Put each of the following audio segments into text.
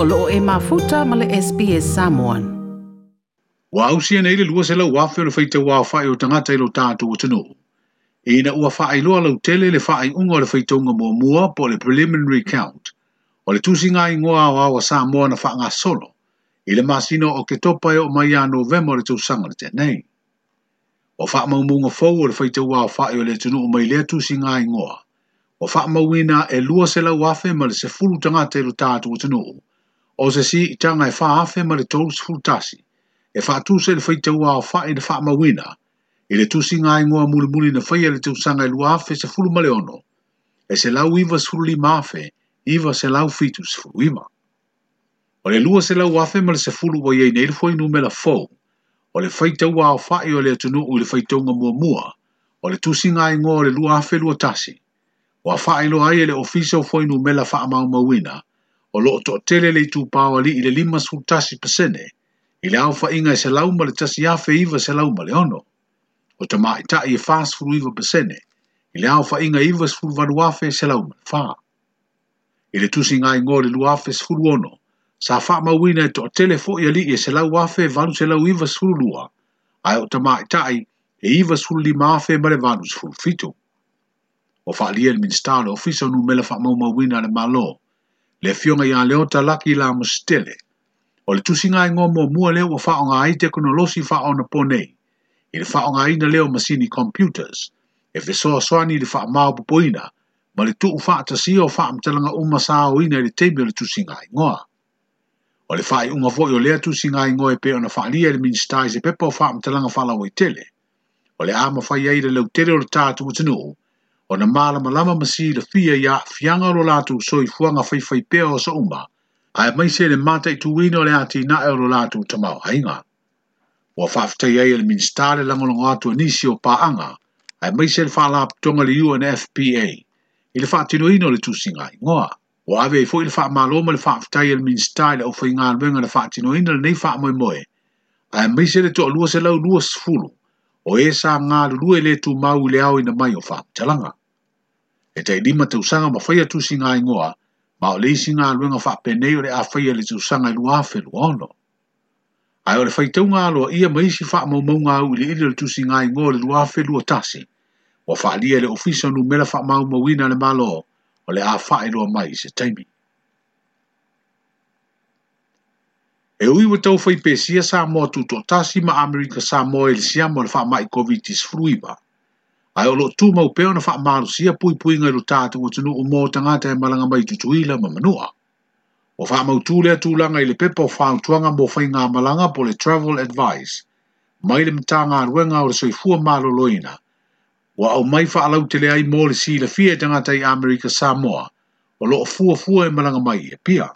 o loo e mafuta male le SPS Samoan. Wa au sia e nei le lua se lau wafe o le feite wa fai o tangata ilo tato o tano. E na ua fai loa lau tele le fai unga o le feite unga mua mua po le preliminary count. O le tusi ngai ngua o awa Samoa na fai solo. I le masino o ke o mai a novema o le tau sanga le tenei. O fai maumunga fau o le feite wa fai o le tano o mai le tusi ngai ngua. O fai mawina e lua se lau wafe male se fulu tangata ilo tato o tano o o se si i tanga e wha afe ma le tolu se fulutasi, e wha tūse le whaita ua o wha e i le wha mawina, i le tūsi ngā ingoa muli muli na whaia le tūsanga i lua afe se fulu ma leono, e se lau iwa se fulu lima afe, iwa se lau fitu se fulu ima. O le lua se lau afe ma le se fulu wa iei neilu fwoi nume la fau, o le whaita ua o wha i o le atunu u le whaita unga mua mua, o le tūsi ngā ingoa o le lua afe lua tasi, wa wha i lo aie le ofisa o fwoi nume la wha mawina, o loo to tele le tu pawali i le lima sultasi pasene i le au fainga i se lauma le tasi afe iwa se lauma le ono. O ta mai ta i e fas furu iwa pasene i le au fainga iwa se furu vanu afe se lauma le faa. I le tusi ngai ngō le luafe se furu ono sa faa mawina e to tele fo i ali i se lau afe vanu se lau iwa se furu lua ai o ta mai ta i e iwa se furu lima afe ma le vanu se furu fitu. O faa lia le ministalo ofisa nu mele faa mau mawina le malo le fionga ya leo talaki la mustele. O le tusinga ingo mo mua leo wa faonga ai teknolosi faona pone. I le faonga ina leo masini computers. E fe soa soani le faa mao pupoina. Ma le tuu faa tasi o faa mtalanga uma saa o ina le teimio le tusinga ingoa. O le faa i unga fo yo lea tusinga ingoa e pe ona faa lia le minstai se pepo faa mtalanga fala o tele. O le ama faa iaire leo tere o le tatu utinuu o na malama lama masi la fia ia fianga lo latu so i fuanga fai fai pea o sa umba, a e maise le mata i tuwino le ati na e lo latu tamau hainga. Wa faftai ai le minstare langolongo atu anisi e o paanga, a e maise le fala aptonga le UNFPA, i le fatino ino le tusinga i ngoa. Wa ave e i fuil fa maloma le faftai le minstare le ufa inga alwenga le fatino ino le neifa moe moe, a e maise le to alua se lau lua sfulu, o e sa ngā lue le tu mau le au ina mai o whaam talanga e te lima te usanga ma whaia tu singa i ngoa, ma o le singa luenga wha penei o le a whaia le te usanga i lua awhi lua ono. Ai o le whai taunga alo ia ma isi wha mau maunga au le ili le tu singa i ngoa le lua awhi lua tasi, o wha lia le ofisa nu mela wha mau mawina le malo o le a wha i lua mai se taimi. E ui wa tau whai pesia sa mua tu tasi ma Amerika sa mua ili siamo e le wha mai COVID-19 fruiba. Amerika ai olo tu mau peo na faa maru sia pui pui ngai lo tātu o tunu umo tanga te malanga mai tutuila ma manua. O faa mau tu lea tu langa ili pepa o faa utuanga mo fai ngā malanga po le travel advice. Mai le mta ngā ruenga o le soi fua malo loina. Wa au mai faa lau te lea i mōle si la fia tanga tai Amerika Samoa. O lo fua fua e malanga mai e pia.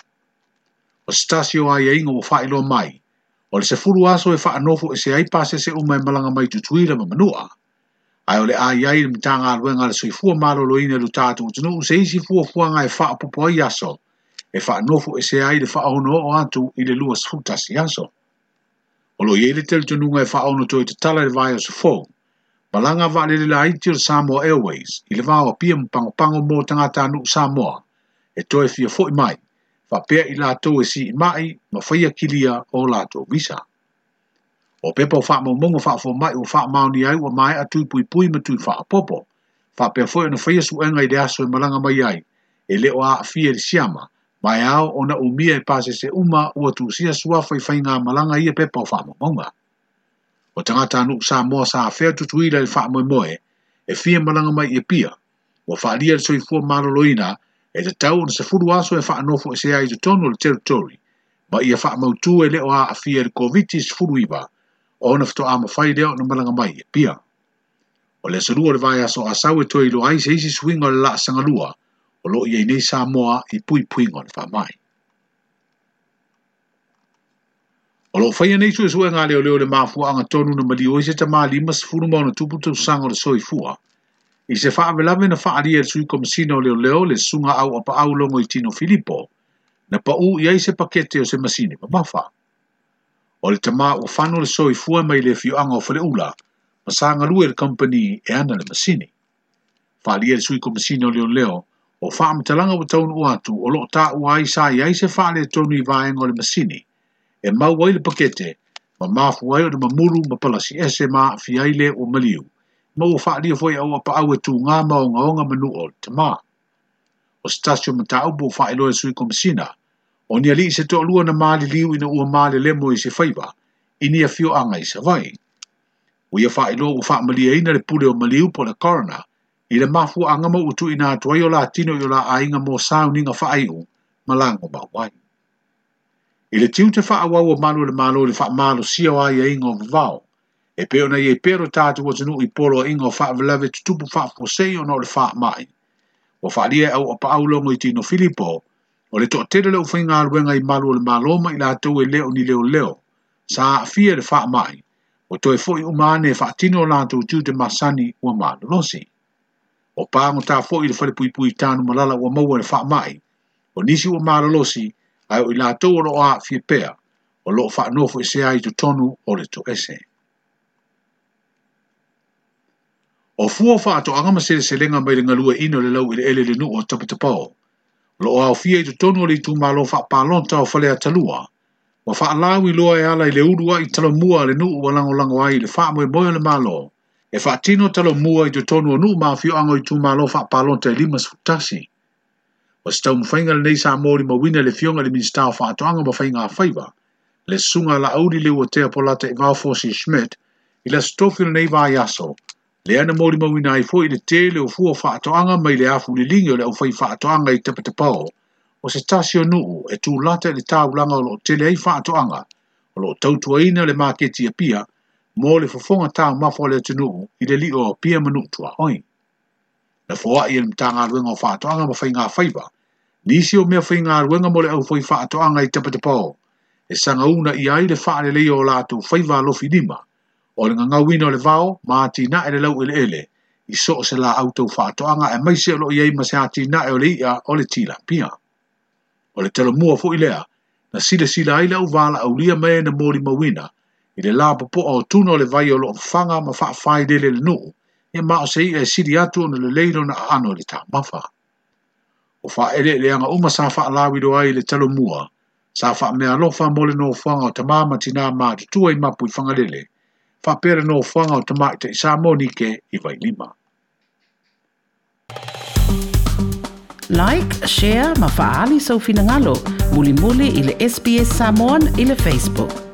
O stasio ai e inga o faa ilo mai. O le se furu aso e faa nofu e se aipase se umai e malanga mai tutuila ma manua ai ole a yai le mitanga aluenga le sui fua maro lo ine lu tātu utinu u se isi fua fua ngai faa popo ia so e faa nofu e se ai le faa ono o antu ile le lua sfutas i aso. O lo yei le tel tunu ngai faa ono toi te tala le vai aso fau balanga va le la iti o Samoa Airways i le vau pang mpango mo mō tangata nu samo e toi fia fo i mai va pe i lato e si mai mafia kilia o lato visa o pepa o faa mongo faa fo mai o faa maoni ai o mai atu pui pui ma tui faa popo. Faa pia fo ina faya su enga i aso e malanga mai ai, e leo a fia i siama, mai ao o na umia e pase se uma ua tu sia sua fai fai ngā malanga i e pepa o faa mongo. O tangata anu sa moa sa afea tutu ila i faa moe moe, e fia malanga mai i e pia, wa faa lia le soifua maraloina, e te tau na se furu aso e faa nofo e se ai te tono le territory, ma i e faa mautu e leo a fia i le COVID-19 furu iwaa. o ona fto ama fai leo na malanga mai e pia. O le sarua le vai aso asau e toi lo ai se isi swinga le la sangalua o lo i nei sa moa i pui pui ngon fa mai. O lo fai nei tu e sue leo leo le mafua anga tonu na mali o i se tama lima sifuru mau na tupu tu sango le soifua. I se faa velawe na faa alia e sui komisino leo leo le sunga au apa au longo i tino Filippo na pa u i se pakete o se masini pa mafaa. o le tamā ua fano le soifua mai le fioaga o faleʻula ma sagalue i le kompani e ana le masini faaalia e le suikomasini o leoleo o faamatalaga ua taunuu atu o loo taʻua ai sa iai se faaletonu e i vaega o le masini e mau ai le pakete ma mafu ai o le mamulu ma palasi ese ma aafi ai lē ua maliu ma ua faaalia foi aua paau e, e tugā maogaoga manuu o le tamā o se tasi o mataupu o faailoa le suikomasina o ni ali se toa lua na maali liu ina ua maali lemo i se faiba, ini a fio anga i sa vai. O ia faa ilo ua faa malia ina le pule o maliu po le corona, i le mafu anga ma utu ina atuai o la atino i o la ainga mo sao ni nga faa iu, malango ma wai. I le tiu te faa wawa malo le malo le faa malo sia wa ia inga o vau, e peo na ye pero tātu wa tunu i polo a inga o faa vlave tutupu faa fosei o na o le faa mai. O faa lia au o paaulongo i tino Filipo, o le toʻatele le ʻofaiga aluega i malu o le maloma i latou e leo ni leo leo. sa aafia le faamaʻi o toe foʻi uma ane e faatino o latou tiu te masani ua malolosi o pagotā foʻi i le falepuipui tanumalala ua maua le faamaʻi o nisi ua malolosi ae o i latou o a aafia pea o loo faanofo e ai i tonu o le toese o fua o faatoʻaga ma seleselega mai le galue ino le lau i le ele lenuu o tapatapao lo o hau fia i tu tonu ali tu malo wha palonta o whalea talua. Wa wha alawi loa e ala i le urua i talo mua le nuu wa lango lango ai le wha moe moe le malo. E wha tino talo mua i tu tonu o nuu maa fio ango i tu malo wha palonta i e limas futasi. Wa stau mwhainga le nei sa mori ma wina le fionga le minister wha atoanga ma whainga a whaiva. Le sunga la auri le ua tea polata i vau fosi Schmidt i la stofi le nei vaa yaso le ana mori mau na i fwoi le te le o fua wha atoanga mai le afu li lingi o le au fai wha atoanga i tapatapao o se tasi nuu e tū lata le tā o lo te le ai wha atoanga o lo tautua ina le maketi a pia mō le fofonga tā mafo le atu nuu i le li o pia manu tua hoi. Na fwa i le mta ngā ruenga o wha atoanga ma fai ngā faiwa nisi o mea fai ngā ruenga mo le au fai wha atoanga i tapatapao e sanga una i ai le wha le leo o lātou faiwa lofi lima o le nganga wina o le vao, ma ati na ele lau ele ele, i so se la auto fatoanga e maise o lo iei ma se ati na ele ia o le tila pia. O le telo mua fu ilea, na sile sila ai lau vala au lia mai na mori ma wina, i le la popo o tuna o le vai o lo fanga ma faa fai dele le nuu, e ma o se i e siri atu o le leilo na ano le ta mafa. O fa ele le anga uma sa faa lawi do ai le telo mua, sa faa mea lofa mole no fanga o tamama tina maa tutua i mapu i fanga whapere no whanga o te maite i Samonike i vai lima. Like, share, ma faali sau finangalo. Muli muli ili SBS Samon ili Facebook.